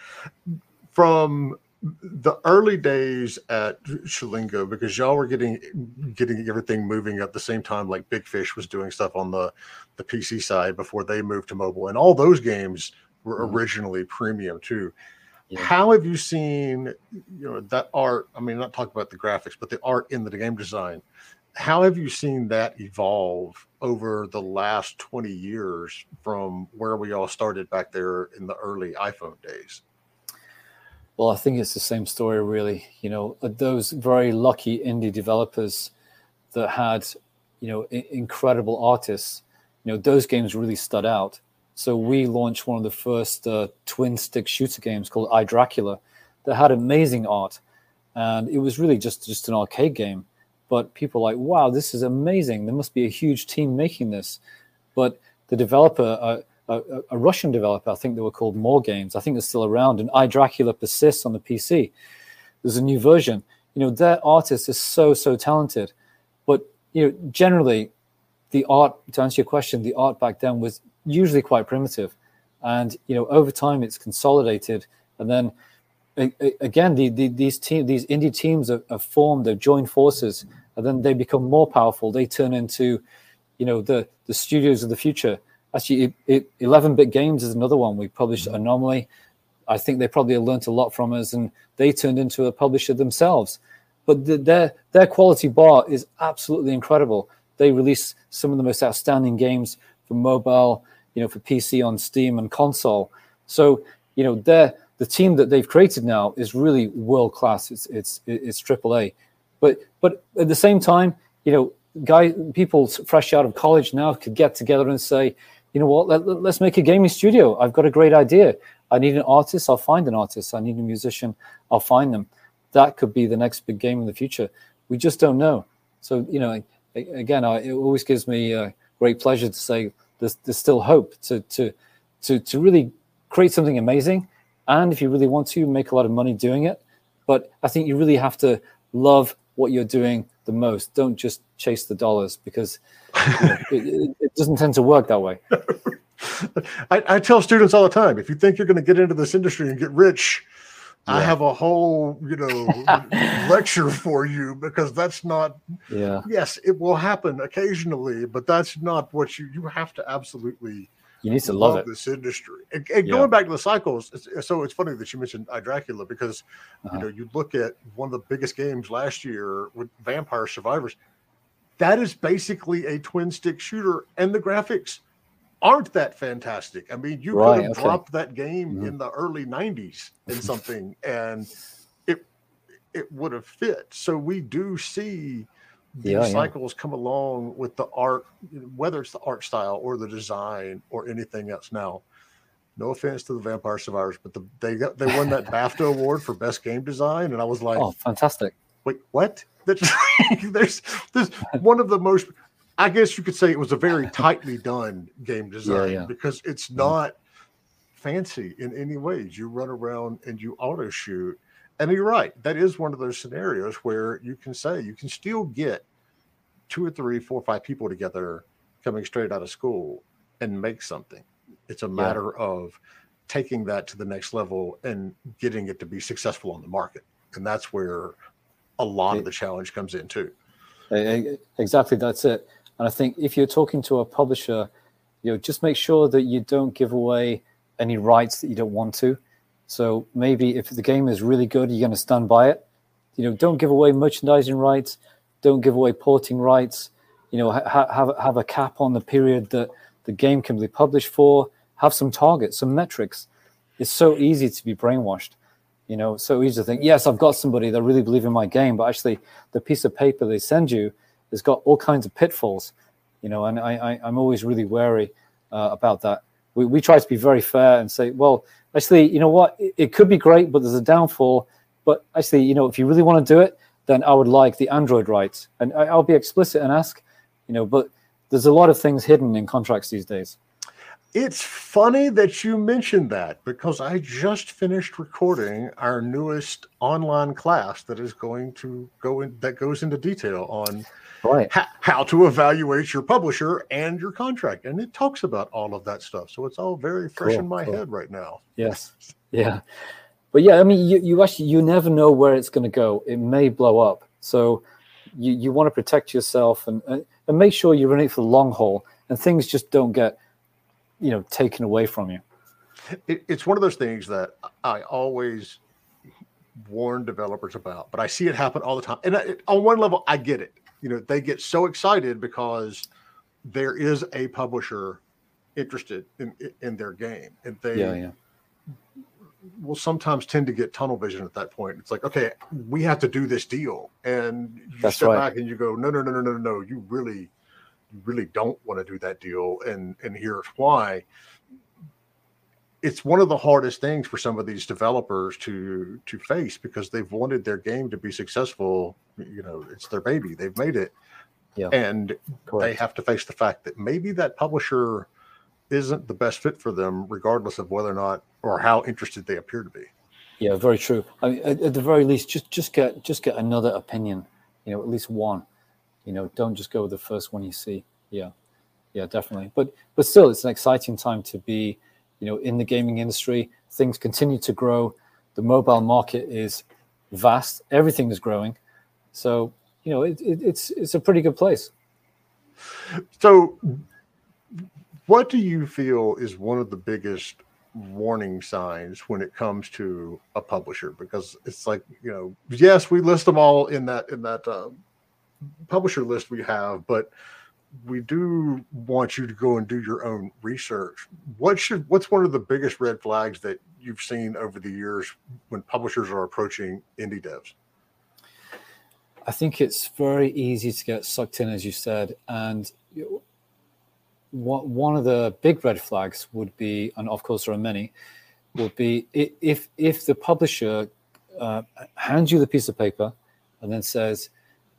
From the early days at Chillingo, because y'all were getting getting everything moving at the same time, like Big Fish was doing stuff on the the PC side before they moved to mobile, and all those games were mm-hmm. originally premium too. Yeah. How have you seen, you know, that art? I mean, not talking about the graphics, but the art in the game design how have you seen that evolve over the last 20 years from where we all started back there in the early iPhone days? Well, I think it's the same story, really. You know, uh, those very lucky indie developers that had, you know, I- incredible artists, you know, those games really stood out. So we launched one of the first uh, twin stick shooter games called iDracula that had amazing art, and it was really just just an arcade game. But people like, wow, this is amazing. There must be a huge team making this. But the developer, uh, a, a, Russian developer, I think they were called More Games. I think they're still around, and iDracula persists on the PC. There's a new version. You know, their artist is so so talented, but you know, generally, the art. To answer your question, the art back then was usually quite primitive, and you know, over time it's consolidated, and then again, the, the, these team, these indie teams are, are formed, they've joined forces, and then they become more powerful. They turn into, you know, the the studios of the future Actually, 11 bit games is another one. We published mm-hmm. Anomaly. I think they probably learned a lot from us and they turned into a publisher themselves. But the, their, their quality bar is absolutely incredible. They release some of the most outstanding games for mobile, you know, for PC on Steam and console. So, you know, they're, the team that they've created now is really world class. It's it's it's AAA, but but at the same time, you know, guy people fresh out of college now could get together and say, you know what, let, us make a gaming studio. I've got a great idea. I need an artist, I'll find an artist. I need a musician, I'll find them. That could be the next big game in the future. We just don't know. So, you know, again, I, it always gives me a great pleasure to say there's, there's still hope to, to, to, to really create something amazing. And if you really want to, make a lot of money doing it. But I think you really have to love what you're doing the most. Don't just chase the dollars because you know, it, it, doesn't tend to work that way. I, I, tell students all the time: if you think you're going to get into this industry and get rich, yeah. I have a whole you know lecture for you because that's not. Yeah. Yes, it will happen occasionally, but that's not what you you have to absolutely you need to love, love this industry. And, and yeah. going back to the cycles, it's, so it's funny that you mentioned iDracula because uh-huh. you know you look at one of the biggest games last year with Vampire Survivors. That is basically a twin stick shooter, and the graphics aren't that fantastic. I mean, you right, could have okay. dropped that game mm-hmm. in the early '90s in something, and it it would have fit. So we do see these yeah, cycles yeah. come along with the art, whether it's the art style or the design or anything else. Now, no offense to the Vampire Survivors, but the, they got they won that BAFTA award for best game design, and I was like, "Oh, fantastic!" Wait, what? there's there's one of the most. I guess you could say it was a very tightly done game design yeah, because it's mm-hmm. not fancy in any ways. You run around and you auto shoot and you're right. That is one of those scenarios where you can say you can still get two or three, four or five people together coming straight out of school and make something. It's a matter yeah. of taking that to the next level and getting it to be successful on the market. And that's where a lot of the challenge comes in too. Exactly, that's it. And I think if you're talking to a publisher, you know, just make sure that you don't give away any rights that you don't want to. So maybe if the game is really good, you're going to stand by it. You know, don't give away merchandising rights. Don't give away porting rights. You know, ha- have have a cap on the period that the game can be published for. Have some targets, some metrics. It's so easy to be brainwashed. You know, so easy to think, yes, I've got somebody that really believe in my game, but actually, the piece of paper they send you has got all kinds of pitfalls. You know, and I, I am always really wary uh, about that. We we try to be very fair and say, well, actually, you know what? It, it could be great, but there's a downfall. But actually, you know, if you really want to do it, then I would like the Android rights. And I, I'll be explicit and ask, you know, but there's a lot of things hidden in contracts these days. It's funny that you mentioned that because I just finished recording our newest online class that is going to go in that goes into detail on right. ha- how to evaluate your publisher and your contract. And it talks about all of that stuff. So it's all very fresh cool, in my cool. head right now. Yes. Yeah. But yeah, I mean, you, you actually, you never know where it's going to go. It may blow up. So you, you want to protect yourself and, and, and make sure you're in it for the long haul and things just don't get, you know, taken away from you. It, it's one of those things that I always warn developers about, but I see it happen all the time. And I, on one level, I get it. You know, they get so excited because there is a publisher interested in in their game, and they Yeah, yeah. will sometimes tend to get tunnel vision at that point. It's like, okay, we have to do this deal, and you That's step right. back and you go, no, no, no, no, no, no, you really, you really don't want to do that deal, and and here's why. It's one of the hardest things for some of these developers to to face because they've wanted their game to be successful. You know, it's their baby; they've made it, Yeah. and they have to face the fact that maybe that publisher isn't the best fit for them, regardless of whether or not or how interested they appear to be. Yeah, very true. I mean, at, at the very least, just just get just get another opinion. You know, at least one. You know, don't just go with the first one you see. Yeah, yeah, definitely. But but still, it's an exciting time to be, you know, in the gaming industry. Things continue to grow. The mobile market is vast. Everything is growing. So you know, it, it, it's it's a pretty good place. So, what do you feel is one of the biggest warning signs when it comes to a publisher? Because it's like you know, yes, we list them all in that in that uh, publisher list we have, but we do want you to go and do your own research. What should what's one of the biggest red flags that you've seen over the years when publishers are approaching indie devs? I think it's very easy to get sucked in, as you said. And what, one of the big red flags would be, and of course there are many, would be if if the publisher uh, hands you the piece of paper and then says,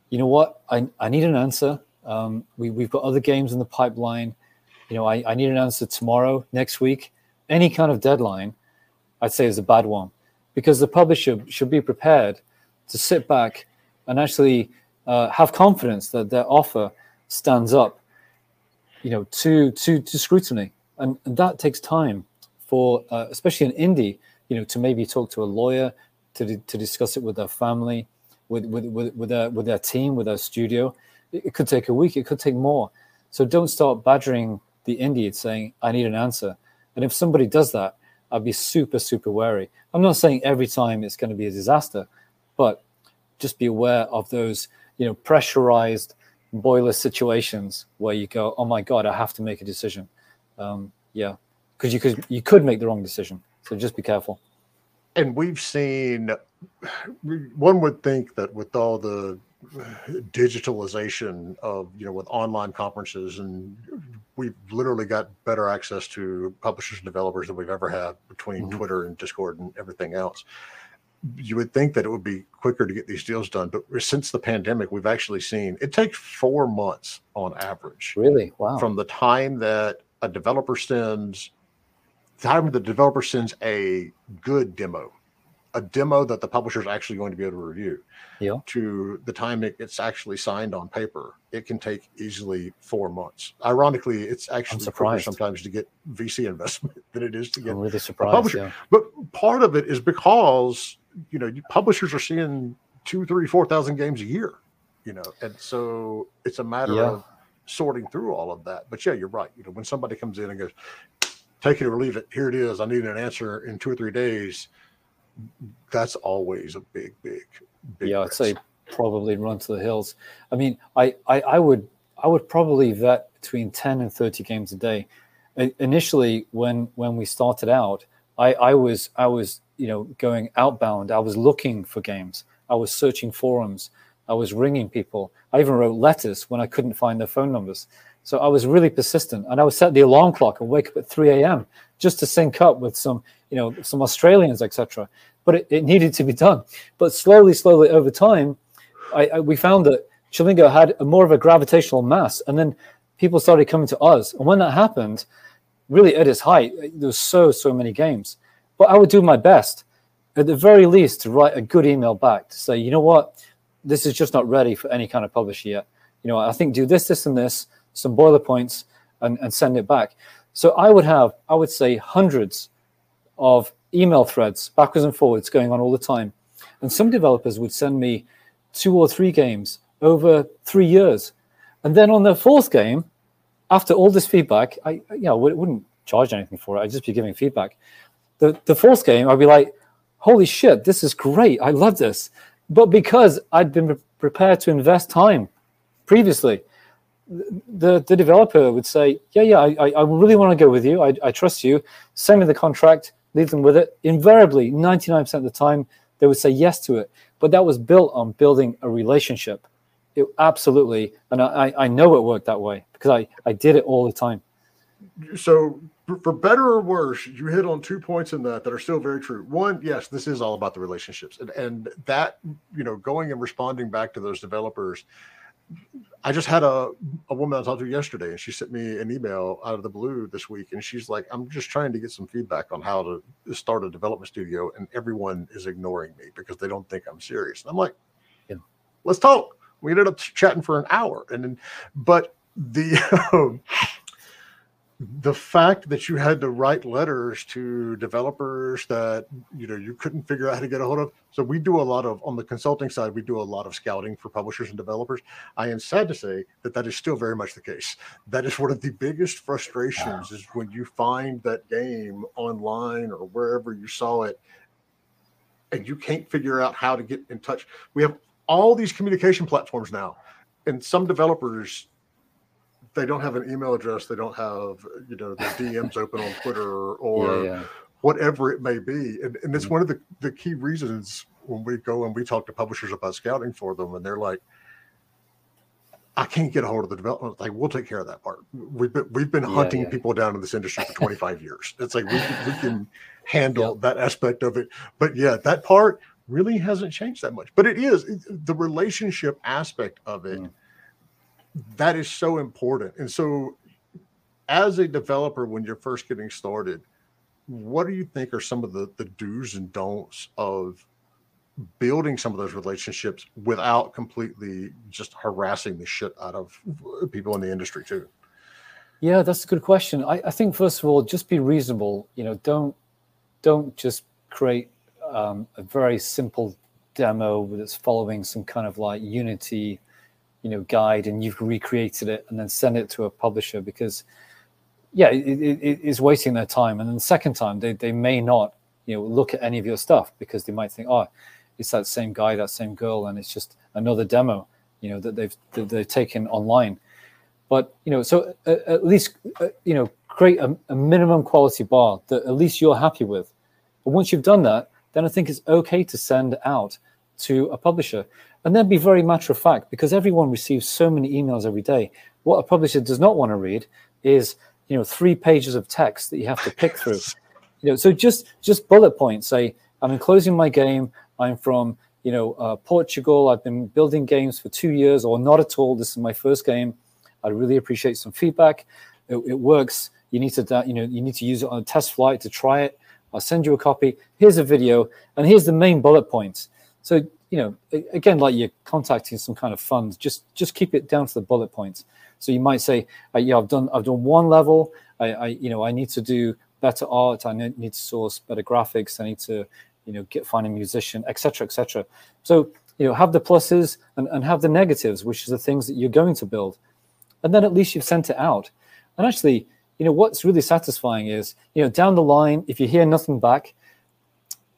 you know what, I, I need an answer. Um, we, we've got other games in the pipeline. You know, I, I need an answer tomorrow, next week. Any kind of deadline, I'd say is a bad one because the publisher should be prepared to sit back and actually uh, have confidence that their offer stands up, you know, to to to scrutiny, and, and that takes time for, uh, especially an indie, you know, to maybe talk to a lawyer, to to discuss it with their family, with with with, with their with their team, with their studio. It, could take a week. It could take more. So don't start badgering the indie and saying, "I need an answer." And if somebody does that, I'd be super super wary. I'm not saying every time it's going to be a disaster, but just be aware of those you know pressurized boiler situations where you go oh my god i have to make a decision um, yeah because you could you could make the wrong decision so just be careful and we've seen one would think that with all the digitalization of you know with online conferences and we've literally got better access to publishers and developers than we've ever had between Mhm. twitter and discord and everything else. You would think that it would be quicker to get these deals done but since the pandemic we've actually seen it takes four months on average. Really? Wow. From the time that a developer sends the time the developer sends a good demo a demo that the publisher is actually going to be able to review Yeah. to the time it, it's actually signed on paper it can take easily four months ironically it's actually quicker sometimes to get vc investment than it is to get i'm really surprised publisher- yeah but part of it is because you know publishers are seeing two, three, four thousand games a year, you know, and so it's a matter Yeah. of sorting through all of that. But yeah, you're right. You know, when somebody comes in and goes, "Take it or leave it," here it is. I need an answer in two or three days. That's always a big, big, big. yeah i'd say probably run to the hills. I mean I, I i would i would probably vet between 10 and 30 games a day. I- initially when when we started out i i was i was you know going outbound. I was looking for games. I was searching forums. I was ringing people. I even wrote letters when i couldn't find their phone numbers. So i was really persistent. And i would set the alarm clock and wake up at 3 a.m just to sync up with some you know some australians etc but it, it needed to be done but slowly slowly over time I, I, we found that Chillingo had a more of a gravitational mass, and then people started coming to us. And when that happened, really at its height, there was so so many games. But I would do my best, at the very least, to write a good email back to say, you know what, this is just not ready for any kind of publisher yet. You know, I think do this, this, and this, some boiler points, and, and send it back. So I would have, I would say, hundreds of email threads backwards and forwards going on all the time. And some developers would send me two or three games over three years. And then on the fourth game, after all this feedback, I you know wouldn't charge anything for it. I'd just be giving feedback. The the fourth game, I'd be like, holy shit, this is great. I love this. But because I'd been prepared to invest time previously, the, the developer would say, yeah, yeah, I, I really want to go with you. I, I trust you. Send me the contract, leave them with it. Invariably, 99% of the time, they would say yes to it. But that was built on building a relationship. It absolutely, and I, I know it worked that way because I, I did it all the time. So for better or worse, you hit on two points in that that are still very true. One, yes, this is all about the relationships, and, and that you know, going and responding back to those developers. I just had a, a woman I talked to yesterday, and she sent me an email out of the blue this week, and she's like, "I'm just trying to get some feedback on how to start a development studio, and everyone is ignoring me because they don't think I'm serious." And I'm like, yeah. "Let's talk." We ended up chatting for an hour, and then, but the the fact that you had to write letters to developers that you know you couldn't figure out how to get a hold of. So we do a lot of on the consulting side we do a lot of scouting for publishers and developers. I am sad to say that that is still very much the case. That is one of the biggest frustrations is when you find that game online or wherever you saw it and you can't figure out how to get in touch. We have all these communication platforms now and some developers they don't have an email address, they don't have you know the DMs open on Twitter or yeah, yeah. whatever it may be, and, and it's mm-hmm. one of the the key reasons when we go and we talk to publishers about scouting for them, and they're like. I can't get a hold of the development. Like we'll take care of that part. We've been we've been hunting yeah, people down in this industry for 25 years. It's like we, we can handle yep. that aspect of it. But yeah, that part really hasn't changed that much. But it is the relationship aspect of it. Mm that is so important. And so, as a developer, when you're first getting started, what do you think are some of the, the do's and don'ts of building some of those relationships without completely just harassing the shit out of people in the industry too? Yeah, that's a good question. I, I think first of all, just be reasonable. You know, don't don't just create um, a very simple demo that's following some kind of like Unity you know guide and you've recreated it and then send it to a publisher because yeah it, it, it is wasting their time. And then the second time they, they may not you know look at any of your stuff because they might think oh it's that same guy that same girl and it's just another demo you know that they've that they've taken online. But you know so at, at least uh, you know create a, a minimum quality bar that at least you're happy with. But once you've done that then i think it's okay to send out to a publisher and then be very matter of fact because everyone receives so many emails every day. What a publisher does not want to read is you know three pages of text that you have to pick through. You know, so just just bullet points. Say I'm enclosing my game. I'm from you know uh, Portugal. I've been building games for two years or not at all. This is my first game. I really appreciate some feedback. It, it works. You need to you know you need to use it on a test flight to try it. I'll send you a copy. Here's a video, and here's the main bullet points. So you know, again, like you're contacting some kind of fund, just just keep it down to the bullet points. So you might say, uh, yeah, I've done I've done one level. I, I you know I need to do better art. I need to source better graphics. I need to you know get find a musician, etc., etc. So you know have the pluses and, and have the negatives, which is the things that you're going to build, and then at least you've sent it out. And actually, you know what's really satisfying is you know down the line, if you hear nothing back,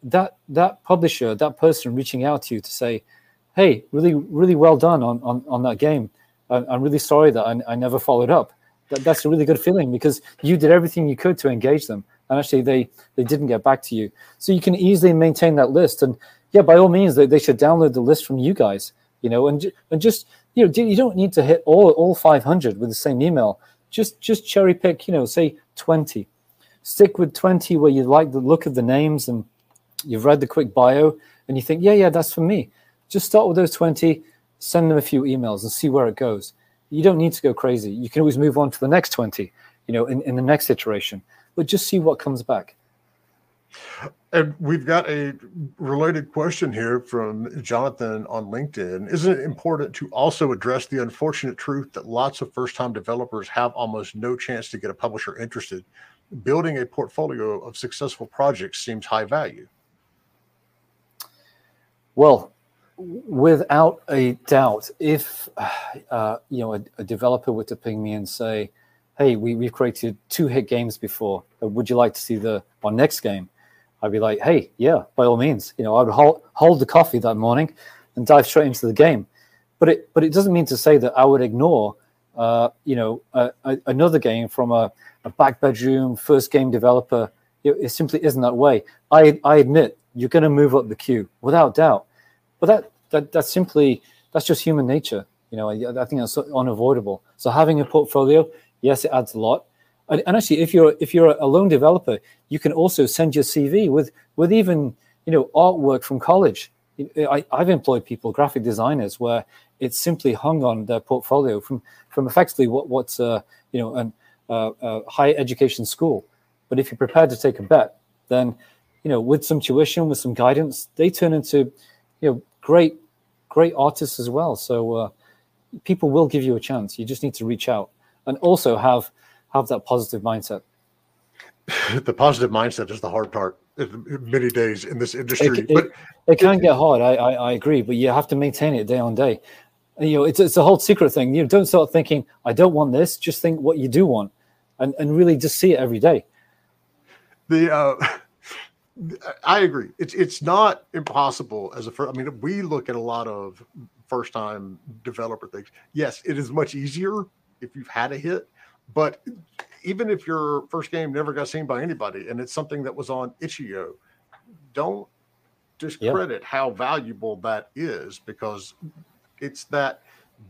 that that publisher, that person reaching out to you to say, "Hey, really, really well done on on, on that game. I'm really sorry that I, I never followed up." That, that's a really good feeling because you did everything you could to engage them, and actually they they didn't get back to you. So you can easily maintain that list, and yeah, by all means, they, they should download the list from you guys. You know, and and just you know, you don't need to hit all all 500 with the same email. Just just cherry pick. You know, say 20. Stick with 20 where you like the look of the names and you've read the quick bio and you think, yeah, yeah, that's for me. Just start with those 20, send them a few emails and see where it goes. You don't need to go crazy. You can always move on to the next 20, you know, in, in the next iteration, but just see what comes back. And we've got a related question here from Jonathan on LinkedIn. Isn't it important to also address the unfortunate truth that lots of first time developers have almost no chance to get a publisher interested? Building a portfolio of successful projects seems high value. Well, without a doubt, if uh, you know a, a, developer were to ping me and say, "Hey, we, we've created two hit games before. Would you like to see the our next game?" I'd be like, hey, yeah, by all means, you know, I would hold, hold the coffee that morning and dive straight into the game. But it but it doesn't mean to say that I would ignore, uh, you know, a, a, another game from a, a back bedroom first game developer. It, it simply isn't that way. I I admit you're going to move up the queue without doubt, but that that that's simply that's just human nature. You know, I, I think that's unavoidable. So having a portfolio, yes, it adds a lot. And, and actually, if you're if you're a lone developer, you can also send your CV with with even you know artwork from college. I, have employed people, graphic designers, where it's simply hung on their portfolio from from effectively what what's uh, you know an uh, high education school. But if you're prepared to take a bet, then you know with some tuition, with some guidance, they turn into you know great great artists as well. So uh, people will give you a chance. You just need to reach out and also have have that positive mindset. the positive mindset is the hard part many days in this industry. It, but it, it can get hard. I, I, I agree, but you have to maintain it day on day. You know, it's it's a whole secret thing. You don't start thinking, "I don't want this." Just think what you do want, and and really just see it every day. The uh, I agree. It's it's not impossible as a first. I mean, we look at a lot of first time developer things. Yes, it is much easier if you've had a hit, but even if your first game never got seen by anybody and it's something that was on itch.io, don't discredit yep. how valuable that is because it's that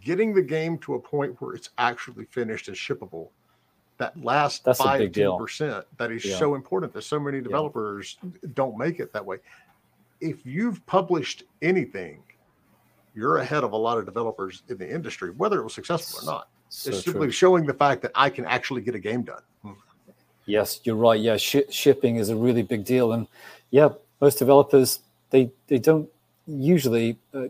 getting the game to a point where it's actually finished and shippable. That last That's five percent that is yeah. so important that so many developers yeah. don't make it that way. If you've published anything, you're ahead of a lot of developers in the industry, whether it was successful or not. So it's simply true. showing the fact that I can actually get a game done. Yes, you're right. Yeah, sh- shipping is a really big deal, and yeah, most developers they they don't usually uh,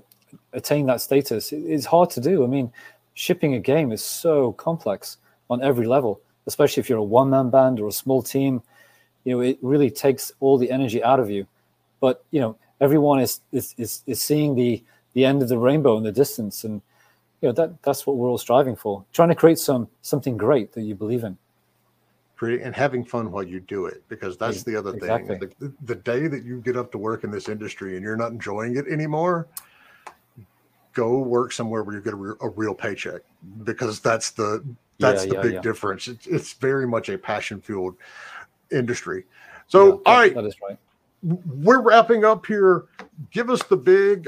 attain that status. It, it's hard to do. I mean, shipping a game is so complex on every level, especially if you're a one man band or a small team. You know, it really takes all the energy out of you. But you know, everyone is is is, is seeing the the end of the rainbow in the distance, and you know that that's what we're all striving for trying to create some something great that you believe in and having fun while you do it because that's the other exactly. thing the, the, day that you get up to work in this industry and you're not enjoying it anymore go work somewhere where you get a, re- a real paycheck because that's the that's yeah, the yeah, big yeah. difference it's, it's very much a passion fueled industry so all right that is right we're wrapping up here. Give us the big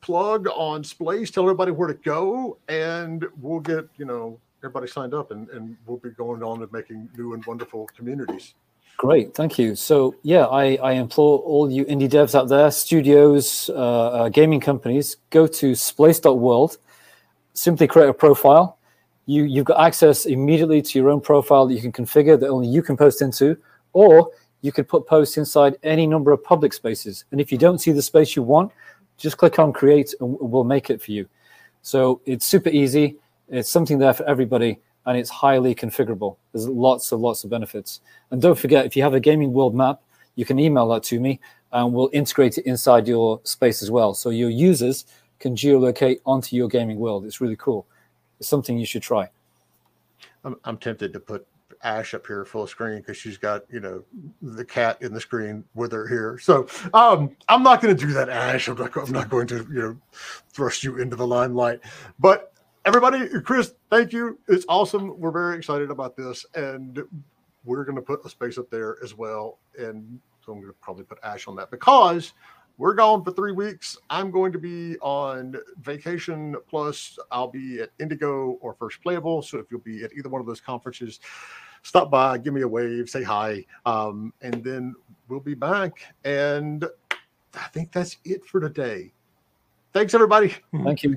plug on Splace. Tell everybody where to go, and we'll get you know everybody signed up, and, and we'll be going on and making new and wonderful communities. Great, thank you. So yeah, I, I implore all you indie devs out there, studios, uh, uh, gaming companies, go to splace.world, simply create a profile. You you've got access immediately to your own profile that you can configure that only you can post into, or you could put posts inside any number of public spaces. And if you don't see the space you want, just click on create and we'll make it for you. So it's super easy. It's something there for everybody and it's highly configurable. There's lots of lots of benefits. And don't forget, if you have a gaming world map, you can email that to me and we'll integrate it inside your space as well. So your users can geolocate onto your gaming world. It's really cool. It's something you should try. I'm, I'm tempted to put Ash up here full screen because she's got you know the cat in the screen with her here. So um, I'm not going to do that, Ash. I'm not. I'm not going to you know thrust you into the limelight. But everybody, Chris, thank you. It's awesome. We're very excited about this, and we're going to put a space up there as well. And so I'm going to probably put Ash on that because we're gone for three weeks. I'm going to be on vacation. Plus, I'll be at Indigo or First Playable. So if you'll be at either one of those conferences, stop by, give me a wave, say hi, um, and then we'll be back. And I think that's it for today. Thanks, everybody. Thank you.